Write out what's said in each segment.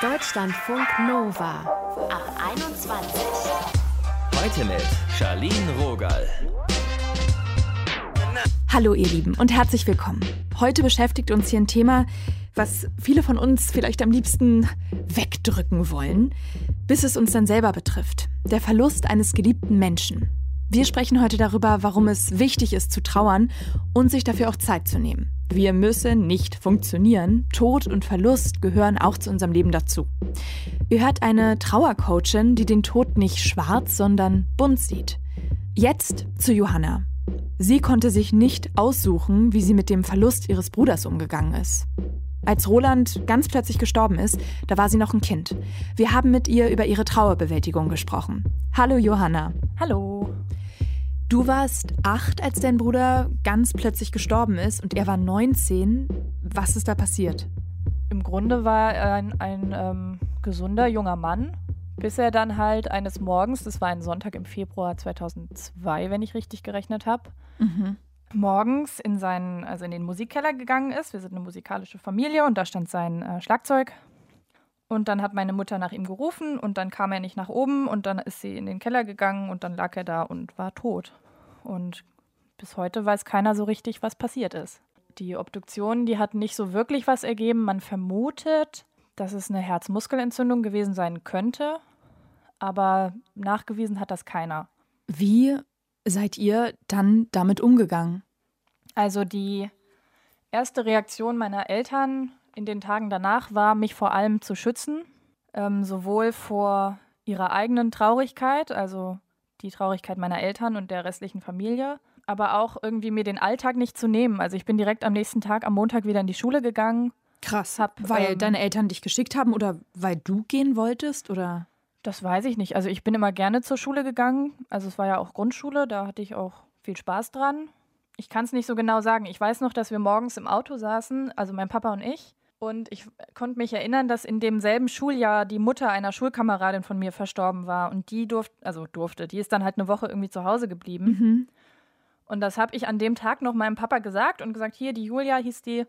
Deutschlandfunk Nova ab 21. Heute mit Charlene Rogal. Hallo ihr Lieben und herzlich willkommen. Heute beschäftigt uns hier ein Thema, was viele von uns vielleicht am liebsten wegdrücken wollen, bis es uns dann selber betrifft. Der Verlust eines geliebten Menschen. Wir sprechen heute darüber, warum es wichtig ist zu trauern und sich dafür auch Zeit zu nehmen. Wir müssen nicht funktionieren. Tod und Verlust gehören auch zu unserem Leben dazu. Ihr hört eine Trauercoachin, die den Tod nicht schwarz, sondern bunt sieht. Jetzt zu Johanna. Sie konnte sich nicht aussuchen, wie sie mit dem Verlust ihres Bruders umgegangen ist. Als Roland ganz plötzlich gestorben ist, da war sie noch ein Kind. Wir haben mit ihr über ihre Trauerbewältigung gesprochen. Hallo Johanna. Hallo. Du warst acht, als dein Bruder ganz plötzlich gestorben ist und er war 19. Was ist da passiert? Im Grunde war er ein, ein ähm, gesunder junger Mann, bis er dann halt eines Morgens, das war ein Sonntag im Februar 2002, wenn ich richtig gerechnet habe, mhm. morgens in seinen, also in den Musikkeller gegangen ist. Wir sind eine musikalische Familie und da stand sein äh, Schlagzeug. Und dann hat meine Mutter nach ihm gerufen und dann kam er nicht nach oben und dann ist sie in den Keller gegangen und dann lag er da und war tot. Und bis heute weiß keiner so richtig, was passiert ist. Die Obduktion, die hat nicht so wirklich was ergeben. Man vermutet, dass es eine Herzmuskelentzündung gewesen sein könnte, aber nachgewiesen hat das keiner. Wie seid ihr dann damit umgegangen? Also die erste Reaktion meiner Eltern in den Tagen danach war, mich vor allem zu schützen, ähm, sowohl vor ihrer eigenen Traurigkeit, also die Traurigkeit meiner Eltern und der restlichen Familie, aber auch irgendwie mir den Alltag nicht zu nehmen. Also ich bin direkt am nächsten Tag, am Montag wieder in die Schule gegangen. Krass. Hab, weil ähm, deine Eltern dich geschickt haben oder weil du gehen wolltest oder? Das weiß ich nicht. Also ich bin immer gerne zur Schule gegangen. Also es war ja auch Grundschule, da hatte ich auch viel Spaß dran. Ich kann es nicht so genau sagen. Ich weiß noch, dass wir morgens im Auto saßen, also mein Papa und ich, und ich konnte mich erinnern, dass in demselben Schuljahr die Mutter einer Schulkameradin von mir verstorben war. Und die durfte, also durfte, die ist dann halt eine Woche irgendwie zu Hause geblieben. Mhm. Und das habe ich an dem Tag noch meinem Papa gesagt und gesagt, hier, die Julia hieß die,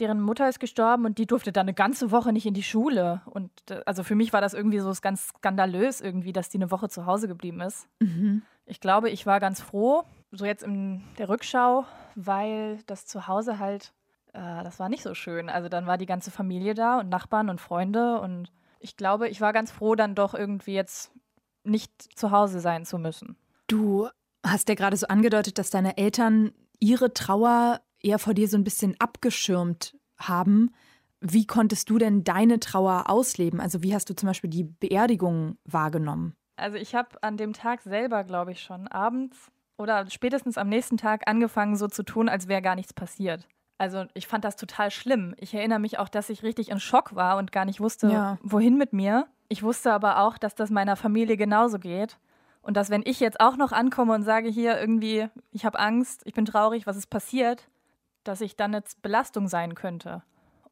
deren Mutter ist gestorben und die durfte dann eine ganze Woche nicht in die Schule. Und also für mich war das irgendwie so ganz skandalös irgendwie, dass die eine Woche zu Hause geblieben ist. Mhm. Ich glaube, ich war ganz froh, so jetzt in der Rückschau, weil das Zuhause halt äh, das war nicht so schön. Also dann war die ganze Familie da und Nachbarn und Freunde und ich glaube, ich war ganz froh, dann doch irgendwie jetzt nicht zu Hause sein zu müssen. Du hast ja gerade so angedeutet, dass deine Eltern ihre Trauer eher vor dir so ein bisschen abgeschirmt haben. Wie konntest du denn deine Trauer ausleben? Also wie hast du zum Beispiel die Beerdigung wahrgenommen? Also ich habe an dem Tag selber, glaube ich, schon abends oder spätestens am nächsten Tag angefangen, so zu tun, als wäre gar nichts passiert. Also ich fand das total schlimm. Ich erinnere mich auch, dass ich richtig in Schock war und gar nicht wusste, ja. wohin mit mir. Ich wusste aber auch, dass das meiner Familie genauso geht. Und dass wenn ich jetzt auch noch ankomme und sage hier irgendwie, ich habe Angst, ich bin traurig, was ist passiert, dass ich dann jetzt Belastung sein könnte.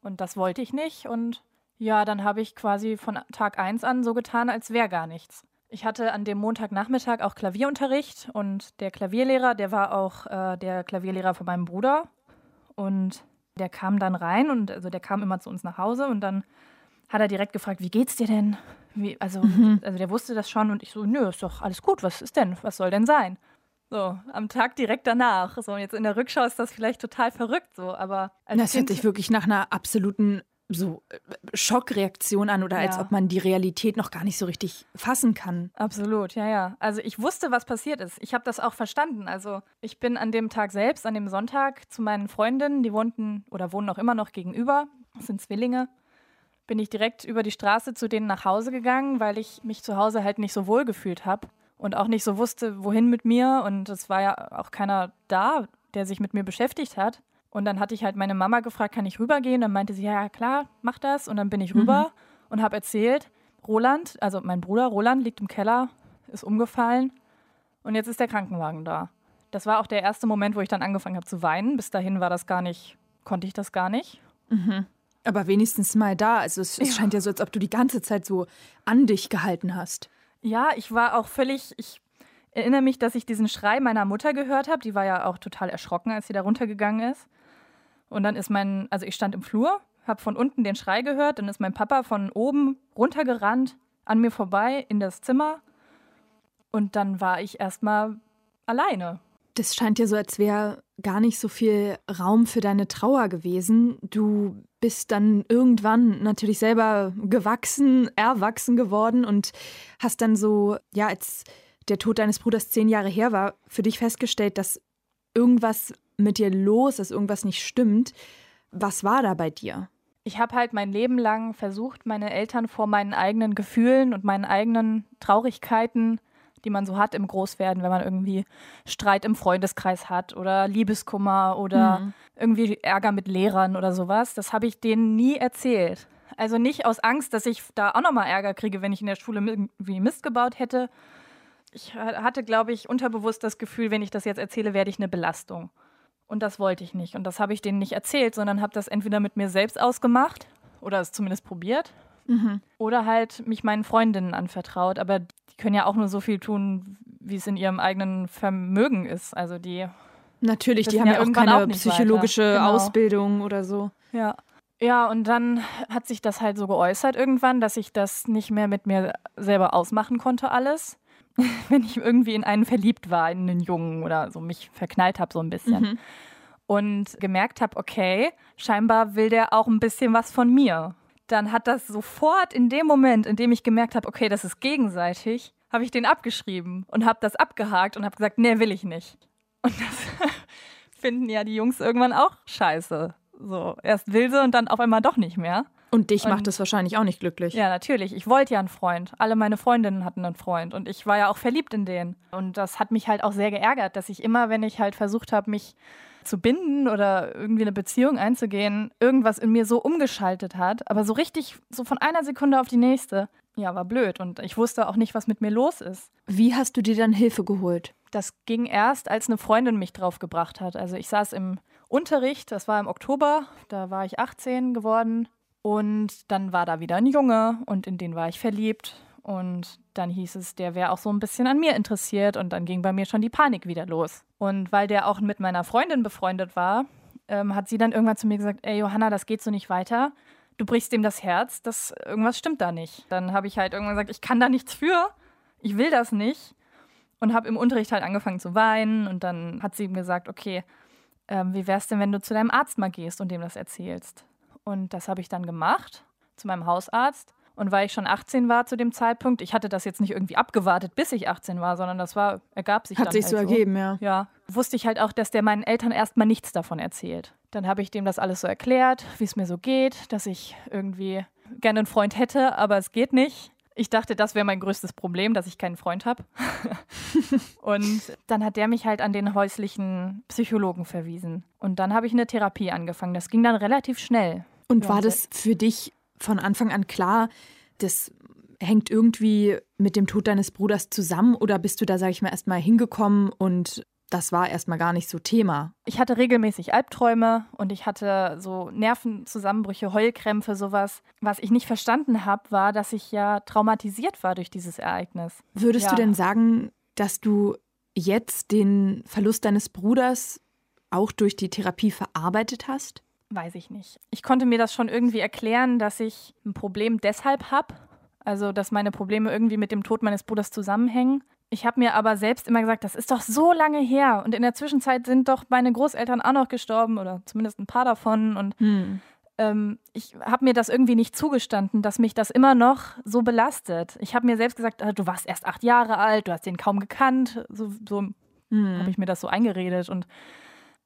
Und das wollte ich nicht. Und ja, dann habe ich quasi von Tag 1 an so getan, als wäre gar nichts. Ich hatte an dem Montagnachmittag auch Klavierunterricht und der Klavierlehrer, der war auch äh, der Klavierlehrer von meinem Bruder. Und der kam dann rein und also der kam immer zu uns nach Hause und dann hat er direkt gefragt, wie geht's dir denn? Wie, also, mhm. also der wusste das schon und ich so, nö, ist doch alles gut, was ist denn? Was soll denn sein? So, am Tag direkt danach. So, und jetzt in der Rückschau ist das vielleicht total verrückt, so, aber. das hört sich wirklich nach einer absoluten so äh, Schockreaktion an oder ja. als ob man die Realität noch gar nicht so richtig fassen kann. Absolut, ja, ja. Also ich wusste, was passiert ist. Ich habe das auch verstanden. Also ich bin an dem Tag selbst, an dem Sonntag, zu meinen Freundinnen, die wohnten oder wohnen auch immer noch gegenüber, das sind Zwillinge, bin ich direkt über die Straße zu denen nach Hause gegangen, weil ich mich zu Hause halt nicht so wohl gefühlt habe und auch nicht so wusste, wohin mit mir. Und es war ja auch keiner da, der sich mit mir beschäftigt hat. Und dann hatte ich halt meine Mama gefragt, kann ich rübergehen? Dann meinte sie, ja klar, mach das. Und dann bin ich rüber mhm. und habe erzählt, Roland, also mein Bruder Roland liegt im Keller, ist umgefallen und jetzt ist der Krankenwagen da. Das war auch der erste Moment, wo ich dann angefangen habe zu weinen. Bis dahin war das gar nicht, konnte ich das gar nicht. Mhm. Aber wenigstens mal da. Also es, es ja. scheint ja so, als ob du die ganze Zeit so an dich gehalten hast. Ja, ich war auch völlig, ich erinnere mich, dass ich diesen Schrei meiner Mutter gehört habe. Die war ja auch total erschrocken, als sie da runtergegangen ist. Und dann ist mein, also ich stand im Flur, habe von unten den Schrei gehört, dann ist mein Papa von oben runtergerannt, an mir vorbei in das Zimmer und dann war ich erstmal alleine. Das scheint ja so, als wäre gar nicht so viel Raum für deine Trauer gewesen. Du bist dann irgendwann natürlich selber gewachsen, erwachsen geworden und hast dann so, ja, als der Tod deines Bruders zehn Jahre her war, für dich festgestellt, dass irgendwas mit dir los ist, irgendwas nicht stimmt. Was war da bei dir? Ich habe halt mein Leben lang versucht, meine Eltern vor meinen eigenen Gefühlen und meinen eigenen Traurigkeiten die man so hat im Großwerden, wenn man irgendwie Streit im Freundeskreis hat oder Liebeskummer oder mhm. irgendwie Ärger mit Lehrern oder sowas. Das habe ich denen nie erzählt. Also nicht aus Angst, dass ich da auch nochmal Ärger kriege, wenn ich in der Schule irgendwie Mist gebaut hätte. Ich hatte, glaube ich, unterbewusst das Gefühl, wenn ich das jetzt erzähle, werde ich eine Belastung. Und das wollte ich nicht. Und das habe ich denen nicht erzählt, sondern habe das entweder mit mir selbst ausgemacht oder es zumindest probiert. Mhm. Oder halt mich meinen Freundinnen anvertraut. Aber die können ja auch nur so viel tun, wie es in ihrem eigenen Vermögen ist. Also die. Natürlich, die haben ja auch keine auch psychologische genau. Ausbildung oder so. Ja. Ja, und dann hat sich das halt so geäußert irgendwann, dass ich das nicht mehr mit mir selber ausmachen konnte, alles. Wenn ich irgendwie in einen verliebt war, in einen Jungen oder so mich verknallt habe, so ein bisschen. Mhm. Und gemerkt habe, okay, scheinbar will der auch ein bisschen was von mir dann hat das sofort in dem Moment, in dem ich gemerkt habe, okay, das ist gegenseitig, habe ich den abgeschrieben und habe das abgehakt und habe gesagt, nee, will ich nicht. Und das finden ja die Jungs irgendwann auch scheiße. So, erst will sie und dann auf einmal doch nicht mehr. Und dich und, macht das wahrscheinlich auch nicht glücklich. Ja, natürlich. Ich wollte ja einen Freund. Alle meine Freundinnen hatten einen Freund und ich war ja auch verliebt in den. Und das hat mich halt auch sehr geärgert, dass ich immer, wenn ich halt versucht habe, mich zu binden oder irgendwie eine Beziehung einzugehen, irgendwas in mir so umgeschaltet hat, aber so richtig, so von einer Sekunde auf die nächste. Ja, war blöd und ich wusste auch nicht, was mit mir los ist. Wie hast du dir dann Hilfe geholt? Das ging erst, als eine Freundin mich drauf gebracht hat. Also ich saß im Unterricht, das war im Oktober, da war ich 18 geworden und dann war da wieder ein Junge und in den war ich verliebt und dann hieß es, der wäre auch so ein bisschen an mir interessiert und dann ging bei mir schon die Panik wieder los. Und weil der auch mit meiner Freundin befreundet war, ähm, hat sie dann irgendwann zu mir gesagt, ey Johanna, das geht so nicht weiter. Du brichst ihm das Herz, das irgendwas stimmt da nicht. Dann habe ich halt irgendwann gesagt, ich kann da nichts für, ich will das nicht und habe im Unterricht halt angefangen zu weinen und dann hat sie ihm gesagt, okay, ähm, wie wär's denn, wenn du zu deinem Arzt mal gehst und dem das erzählst? Und das habe ich dann gemacht, zu meinem Hausarzt. Und weil ich schon 18 war zu dem Zeitpunkt, ich hatte das jetzt nicht irgendwie abgewartet, bis ich 18 war, sondern das war, ergab sich Hat dann sich halt so ergeben, ja. Ja. Wusste ich halt auch, dass der meinen Eltern erstmal nichts davon erzählt. Dann habe ich dem das alles so erklärt, wie es mir so geht, dass ich irgendwie gerne einen Freund hätte, aber es geht nicht. Ich dachte, das wäre mein größtes Problem, dass ich keinen Freund habe. und dann hat der mich halt an den häuslichen Psychologen verwiesen. Und dann habe ich eine Therapie angefangen. Das ging dann relativ schnell. Und war das für dich von Anfang an klar, das hängt irgendwie mit dem Tod deines Bruders zusammen oder bist du da, sag ich mal, erstmal hingekommen und das war erstmal gar nicht so Thema? Ich hatte regelmäßig Albträume und ich hatte so Nervenzusammenbrüche, Heulkrämpfe, sowas. Was ich nicht verstanden habe, war, dass ich ja traumatisiert war durch dieses Ereignis. Würdest ja. du denn sagen, dass du jetzt den Verlust deines Bruders auch durch die Therapie verarbeitet hast? Weiß ich nicht. Ich konnte mir das schon irgendwie erklären, dass ich ein Problem deshalb habe. Also, dass meine Probleme irgendwie mit dem Tod meines Bruders zusammenhängen. Ich habe mir aber selbst immer gesagt, das ist doch so lange her. Und in der Zwischenzeit sind doch meine Großeltern auch noch gestorben oder zumindest ein paar davon. Und hm. ähm, ich habe mir das irgendwie nicht zugestanden, dass mich das immer noch so belastet. Ich habe mir selbst gesagt, ah, du warst erst acht Jahre alt, du hast den kaum gekannt. So, so hm. habe ich mir das so eingeredet. Und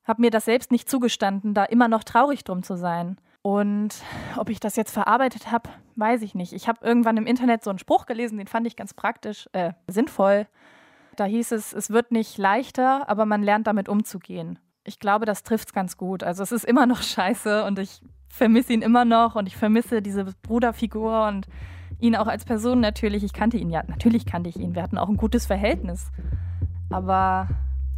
habe mir das selbst nicht zugestanden, da immer noch traurig drum zu sein. Und ob ich das jetzt verarbeitet habe, weiß ich nicht. Ich habe irgendwann im Internet so einen Spruch gelesen, den fand ich ganz praktisch, äh, sinnvoll. Da hieß es, es wird nicht leichter, aber man lernt damit umzugehen. Ich glaube, das trifft es ganz gut. Also es ist immer noch scheiße und ich vermisse ihn immer noch und ich vermisse diese Bruderfigur und ihn auch als Person natürlich. Ich kannte ihn ja, natürlich kannte ich ihn. Wir hatten auch ein gutes Verhältnis. Aber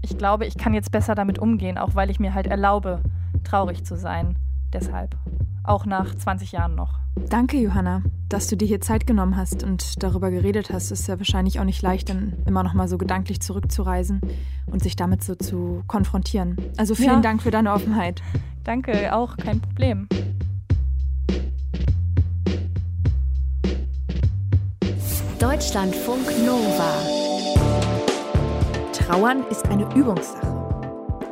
ich glaube, ich kann jetzt besser damit umgehen, auch weil ich mir halt erlaube, traurig zu sein. Deshalb. Auch nach 20 Jahren noch. Danke, Johanna, dass du dir hier Zeit genommen hast und darüber geredet hast. Es Ist ja wahrscheinlich auch nicht leicht, dann immer noch mal so gedanklich zurückzureisen und sich damit so zu konfrontieren. Also vielen ja. Dank für deine Offenheit. Danke, auch kein Problem. Deutschlandfunk Nova. Trauern ist eine Übungssache.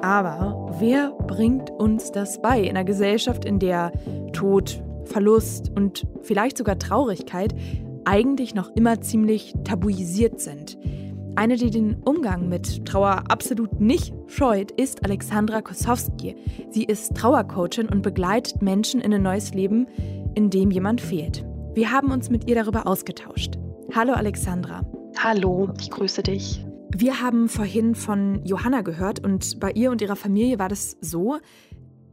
Aber wer bringt uns das bei in einer Gesellschaft, in der Tod, Verlust und vielleicht sogar Traurigkeit eigentlich noch immer ziemlich tabuisiert sind? Eine, die den Umgang mit Trauer absolut nicht scheut, ist Alexandra Kosowski. Sie ist Trauercoachin und begleitet Menschen in ein neues Leben, in dem jemand fehlt. Wir haben uns mit ihr darüber ausgetauscht. Hallo Alexandra. Hallo, ich grüße dich. Wir haben vorhin von Johanna gehört und bei ihr und ihrer Familie war das so,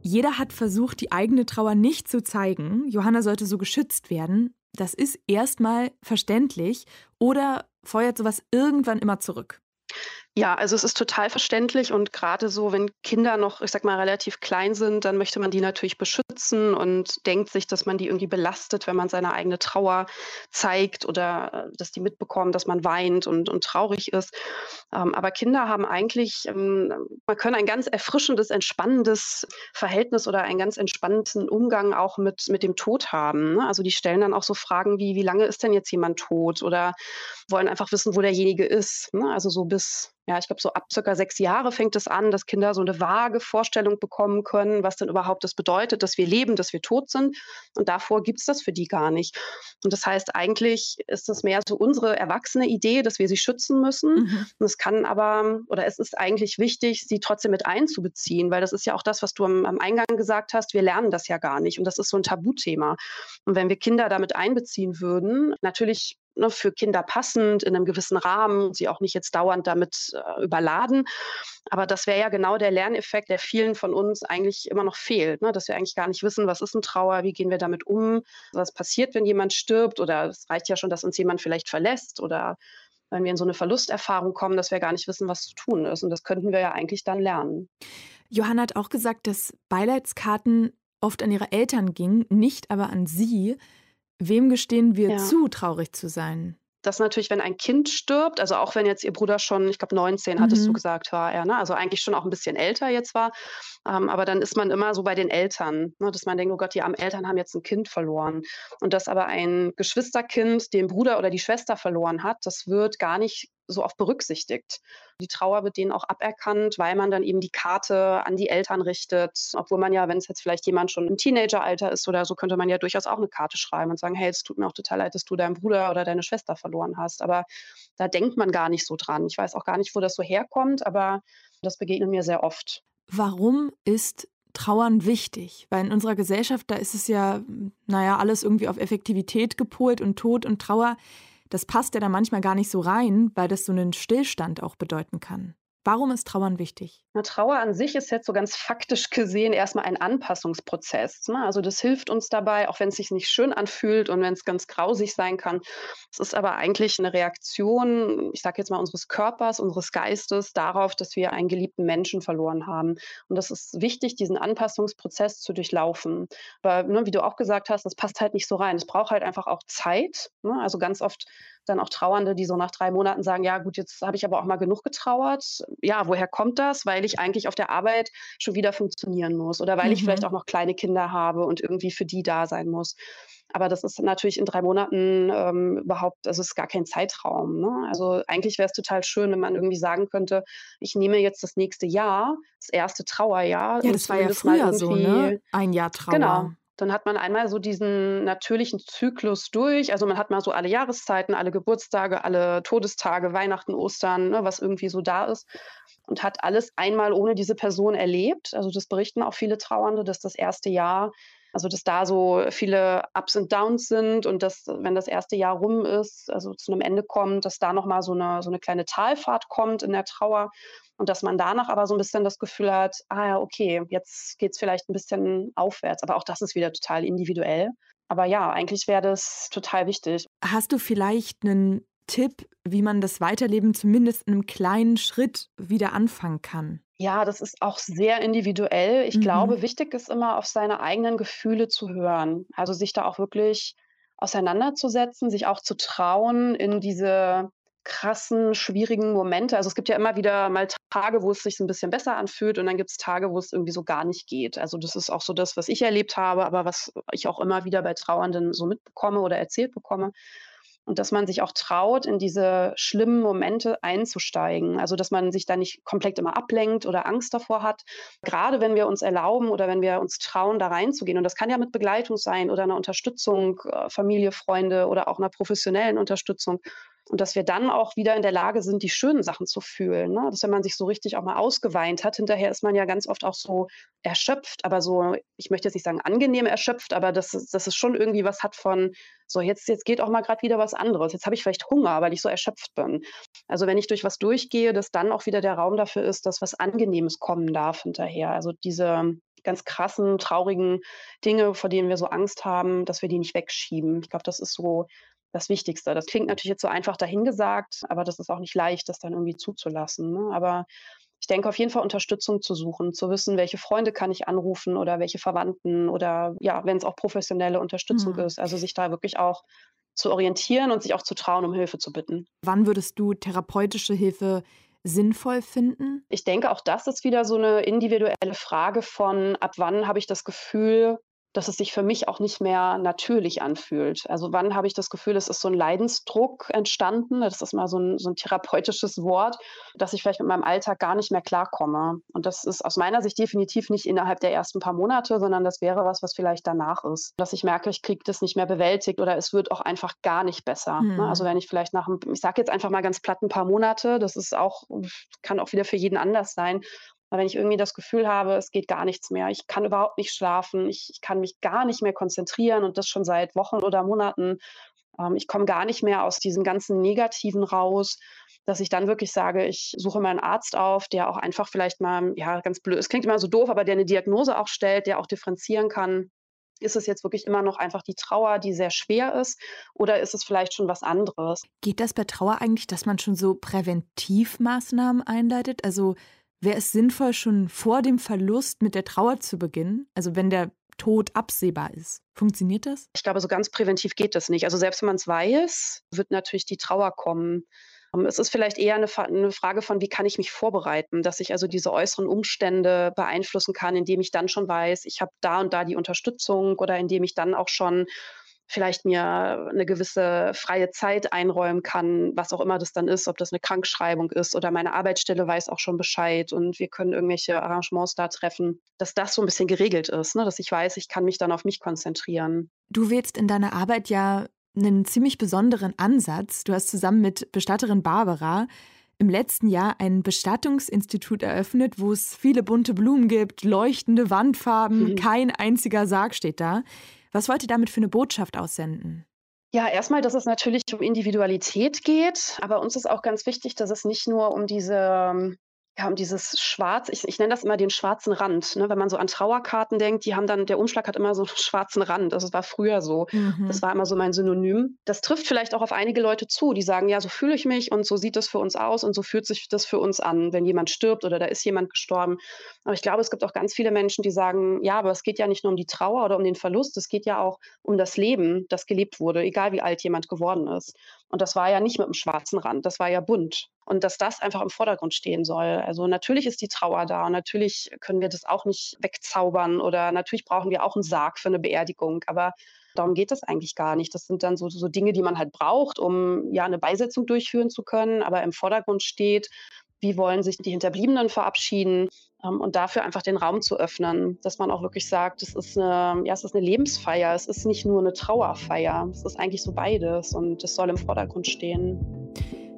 jeder hat versucht, die eigene Trauer nicht zu zeigen. Johanna sollte so geschützt werden. Das ist erstmal verständlich oder feuert sowas irgendwann immer zurück? Ja, also es ist total verständlich und gerade so, wenn Kinder noch, ich sag mal, relativ klein sind, dann möchte man die natürlich beschützen und denkt sich, dass man die irgendwie belastet, wenn man seine eigene Trauer zeigt oder äh, dass die mitbekommen, dass man weint und, und traurig ist. Ähm, aber Kinder haben eigentlich, ähm, man kann ein ganz erfrischendes, entspannendes Verhältnis oder einen ganz entspannten Umgang auch mit, mit dem Tod haben. Ne? Also die stellen dann auch so Fragen wie, wie lange ist denn jetzt jemand tot? Oder wollen einfach wissen, wo derjenige ist. Ne? Also so bis ja, ich glaube, so ab circa sechs Jahre fängt es an, dass Kinder so eine vage Vorstellung bekommen können, was denn überhaupt das bedeutet, dass wir leben, dass wir tot sind. Und davor gibt es das für die gar nicht. Und das heißt, eigentlich ist das mehr so unsere erwachsene Idee, dass wir sie schützen müssen. Mhm. Und es kann aber, oder es ist eigentlich wichtig, sie trotzdem mit einzubeziehen, weil das ist ja auch das, was du am, am Eingang gesagt hast. Wir lernen das ja gar nicht. Und das ist so ein Tabuthema. Und wenn wir Kinder damit einbeziehen würden, natürlich ne, für Kinder passend, in einem gewissen Rahmen, sie auch nicht jetzt dauernd damit äh, überladen. Aber das wäre ja genau der Lerneffekt, der vielen von uns eigentlich immer noch fehlt, ne? dass wir eigentlich gar nicht wissen, was ist ein Trauer, wie gehen wir damit um, was passiert, wenn jemand stirbt oder es reicht ja schon, dass uns jemand vielleicht verlässt oder wenn wir in so eine Verlusterfahrung kommen, dass wir gar nicht wissen, was zu tun ist. Und das könnten wir ja eigentlich dann lernen. Johanna hat auch gesagt, dass Beileidskarten oft an ihre Eltern gingen, nicht aber an sie. Wem gestehen wir ja. zu, traurig zu sein? Das natürlich, wenn ein Kind stirbt, also auch wenn jetzt ihr Bruder schon, ich glaube 19, mhm. hattest du mhm. gesagt, war er, ne? also eigentlich schon auch ein bisschen älter jetzt war, ähm, aber dann ist man immer so bei den Eltern, ne? dass man denkt, oh Gott, die armen Eltern haben jetzt ein Kind verloren. Und dass aber ein Geschwisterkind den Bruder oder die Schwester verloren hat, das wird gar nicht so oft berücksichtigt. Die Trauer wird denen auch aberkannt, weil man dann eben die Karte an die Eltern richtet. Obwohl man ja, wenn es jetzt vielleicht jemand schon im Teenageralter ist oder so, könnte man ja durchaus auch eine Karte schreiben und sagen, hey, es tut mir auch total leid, dass du deinen Bruder oder deine Schwester verloren hast. Aber da denkt man gar nicht so dran. Ich weiß auch gar nicht, wo das so herkommt, aber das begegnet mir sehr oft. Warum ist Trauern wichtig? Weil in unserer Gesellschaft, da ist es ja, naja, alles irgendwie auf Effektivität gepolt und Tod und Trauer das passt ja da manchmal gar nicht so rein, weil das so einen Stillstand auch bedeuten kann. Warum ist Trauern wichtig? Na, Trauer an sich ist jetzt so ganz faktisch gesehen erstmal ein Anpassungsprozess. Ne? Also das hilft uns dabei, auch wenn es sich nicht schön anfühlt und wenn es ganz grausig sein kann. Es ist aber eigentlich eine Reaktion, ich sage jetzt mal, unseres Körpers, unseres Geistes darauf, dass wir einen geliebten Menschen verloren haben. Und das ist wichtig, diesen Anpassungsprozess zu durchlaufen. Aber ne, wie du auch gesagt hast, das passt halt nicht so rein. Es braucht halt einfach auch Zeit. Ne? Also ganz oft dann auch Trauernde, die so nach drei Monaten sagen, ja gut, jetzt habe ich aber auch mal genug getrauert. Ja, woher kommt das? Weil ich eigentlich auf der Arbeit schon wieder funktionieren muss oder weil mhm. ich vielleicht mhm. auch noch kleine Kinder habe und irgendwie für die da sein muss. Aber das ist natürlich in drei Monaten ähm, überhaupt, also es ist gar kein Zeitraum. Ne? Also eigentlich wäre es total schön, wenn man irgendwie sagen könnte, ich nehme jetzt das nächste Jahr, das erste Trauerjahr. Ja, das war ja früher so, ne? Ein Jahr Trauer. Genau. Dann hat man einmal so diesen natürlichen Zyklus durch. Also man hat mal so alle Jahreszeiten, alle Geburtstage, alle Todestage, Weihnachten, Ostern, ne, was irgendwie so da ist. Und hat alles einmal ohne diese Person erlebt. Also das berichten auch viele Trauernde, dass das erste Jahr also, dass da so viele Ups und Downs sind und dass, wenn das erste Jahr rum ist, also zu einem Ende kommt, dass da nochmal so eine, so eine kleine Talfahrt kommt in der Trauer und dass man danach aber so ein bisschen das Gefühl hat, ah ja, okay, jetzt geht es vielleicht ein bisschen aufwärts. Aber auch das ist wieder total individuell. Aber ja, eigentlich wäre das total wichtig. Hast du vielleicht einen Tipp, wie man das Weiterleben zumindest in einem kleinen Schritt wieder anfangen kann? Ja, das ist auch sehr individuell. Ich mhm. glaube, wichtig ist immer, auf seine eigenen Gefühle zu hören. Also sich da auch wirklich auseinanderzusetzen, sich auch zu trauen, in diese krassen, schwierigen Momente. Also es gibt ja immer wieder mal Tage, wo es sich ein bisschen besser anfühlt und dann gibt es Tage, wo es irgendwie so gar nicht geht. Also das ist auch so das, was ich erlebt habe, aber was ich auch immer wieder bei Trauernden so mitbekomme oder erzählt bekomme. und dass man sich auch traut, in diese schlimmen Momente einzusteigen. Also dass man sich da nicht komplett immer ablenkt oder Angst davor hat. Gerade wenn wir uns erlauben oder wenn wir uns trauen, da reinzugehen. Und das kann ja mit Begleitung sein oder einer Unterstützung, äh, Familie, Freunde oder auch einer professionellen Unterstützung. Und dass wir dann auch wieder in der Lage sind, die schönen Sachen zu fühlen. Ne? Dass wenn man sich so richtig auch mal ausgeweint hat, hinterher ist man ja ganz oft auch so erschöpft, aber so, ich möchte jetzt nicht sagen angenehm erschöpft, aber dass, dass es schon irgendwie was hat von, so jetzt, jetzt geht auch mal gerade wieder was anderes. Jetzt habe ich vielleicht Hunger, weil ich so erschöpft bin. Also wenn ich durch was durchgehe, dass dann auch wieder der Raum dafür ist, dass was Angenehmes kommen darf hinterher. Also diese ganz krassen, traurigen Dinge, vor denen wir so Angst haben, dass wir die nicht wegschieben. Ich glaube, das ist so das Wichtigste. Das klingt natürlich jetzt so einfach dahingesagt, aber das ist auch nicht leicht, das dann irgendwie zuzulassen. Ne? Aber ich denke auf jeden Fall Unterstützung zu suchen, zu wissen, welche Freunde kann ich anrufen oder welche Verwandten oder ja, wenn es auch professionelle Unterstützung mhm. ist. Also sich da wirklich auch zu orientieren und sich auch zu trauen, um Hilfe zu bitten. Wann würdest du therapeutische Hilfe sinnvoll finden? Ich denke, auch das ist wieder so eine individuelle Frage von, ab wann habe ich das Gefühl, dass es sich für mich auch nicht mehr natürlich anfühlt. Also wann habe ich das Gefühl, es ist so ein Leidensdruck entstanden, das ist mal so ein, so ein therapeutisches Wort, dass ich vielleicht mit meinem Alltag gar nicht mehr klarkomme. Und das ist aus meiner Sicht definitiv nicht innerhalb der ersten paar Monate, sondern das wäre was, was vielleicht danach ist. Dass ich merke, ich kriege das nicht mehr bewältigt oder es wird auch einfach gar nicht besser. Mhm. Also wenn ich vielleicht nach, einem, ich sage jetzt einfach mal ganz platt ein paar Monate, das ist auch, kann auch wieder für jeden anders sein, weil wenn ich irgendwie das Gefühl habe, es geht gar nichts mehr, ich kann überhaupt nicht schlafen, ich, ich kann mich gar nicht mehr konzentrieren und das schon seit Wochen oder Monaten, ähm, ich komme gar nicht mehr aus diesem ganzen Negativen raus, dass ich dann wirklich sage, ich suche mal einen Arzt auf, der auch einfach vielleicht mal, ja, ganz blöd, es klingt immer so doof, aber der eine Diagnose auch stellt, der auch differenzieren kann. Ist es jetzt wirklich immer noch einfach die Trauer, die sehr schwer ist, oder ist es vielleicht schon was anderes? Geht das bei Trauer eigentlich, dass man schon so Präventivmaßnahmen einleitet? Also Wäre es sinnvoll, schon vor dem Verlust mit der Trauer zu beginnen? Also wenn der Tod absehbar ist. Funktioniert das? Ich glaube, so ganz präventiv geht das nicht. Also selbst wenn man es weiß, wird natürlich die Trauer kommen. Ähm, es ist vielleicht eher eine, eine, Frage von, wie kann ich mich vorbereiten, dass ich also diese äußeren Umstände beeinflussen kann, indem ich dann schon weiß, ich habe da und da die Unterstützung oder indem ich dann auch schon vielleicht mir eine gewisse freie Zeit einräumen kann, was auch immer das dann ist, ob das eine Krankschreibung ist oder meine Arbeitsstelle weiß auch schon Bescheid und wir können irgendwelche Arrangements da treffen, dass das so ein bisschen geregelt ist, ne? dass ich weiß, ich kann mich dann auf mich konzentrieren. Du wählst in deiner Arbeit ja einen ziemlich besonderen Ansatz. Du hast zusammen mit Bestatterin Barbara im letzten Jahr ein Bestattungsinstitut eröffnet, wo es viele bunte Blumen gibt, leuchtende Wandfarben, mhm. kein einziger Sarg steht da. Was wollt ihr damit für eine Botschaft aussenden? Ja, erstmal, dass es natürlich um Individualität geht, aber uns ist auch ganz wichtig, dass es nicht nur um diese ähm, ja, um dieses Schwarz, ich, ich nenne das immer den schwarzen Rand. Ne? Wenn man so an Trauerkarten denkt, die haben dann, der Umschlag hat immer so einen schwarzen Rand. Also, das war früher so. Mhm. Das war immer so mein Synonym. Das trifft vielleicht auch auf einige Leute zu, die sagen, ja, so fühle ich mich und so sieht das für uns aus und so fühlt sich das für uns an, wenn jemand stirbt oder da ist jemand gestorben. Aber ich glaube, es gibt auch ganz viele Menschen, die sagen, ja, aber es geht ja nicht nur um die Trauer oder um den Verlust, es geht ja auch um das Leben, das gelebt wurde, egal wie alt jemand geworden ist. Und das war ja nicht mit einem schwarzen Rand, das war ja bunt und dass das einfach im Vordergrund stehen soll. Also natürlich ist die Trauer da und natürlich können wir das auch nicht wegzaubern oder natürlich brauchen wir auch einen Sarg für eine Beerdigung, aber darum geht es eigentlich gar nicht. Das sind dann so, so Dinge, die man halt braucht, um ja eine Beisetzung durchführen zu können, aber im Vordergrund steht, wie wollen sich die Hinterbliebenen verabschieden und dafür einfach den Raum zu öffnen, dass man auch wirklich sagt, es ist eine, ja, es ist eine Lebensfeier, es ist nicht nur eine Trauerfeier, es ist eigentlich so beides und es soll im Vordergrund stehen.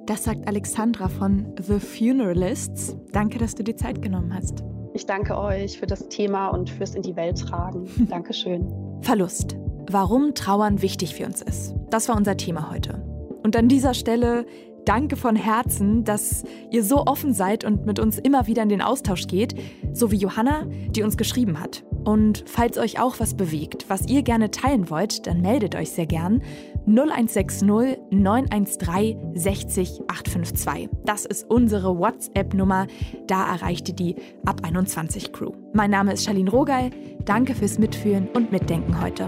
Das sagt Alexandra von The Funeralists. Danke, dass du dir Zeit genommen hast. Ich danke euch für das Thema und fürs in die Welt tragen. Dankeschön. Verlust. Warum Trauern wichtig für uns ist. Das war unser Thema heute. Und an dieser Stelle danke von Herzen, dass ihr so offen seid und mit uns immer wieder in den Austausch geht, so wie Johanna, die uns geschrieben hat. Und falls euch auch was bewegt, was ihr gerne teilen wollt, dann meldet euch sehr gern 0160 913 60 852. Das ist unsere WhatsApp-Nummer. Da erreicht ihr die Ab 21 Crew. Mein Name ist Charlene Rogal. Danke fürs Mitfühlen und Mitdenken heute.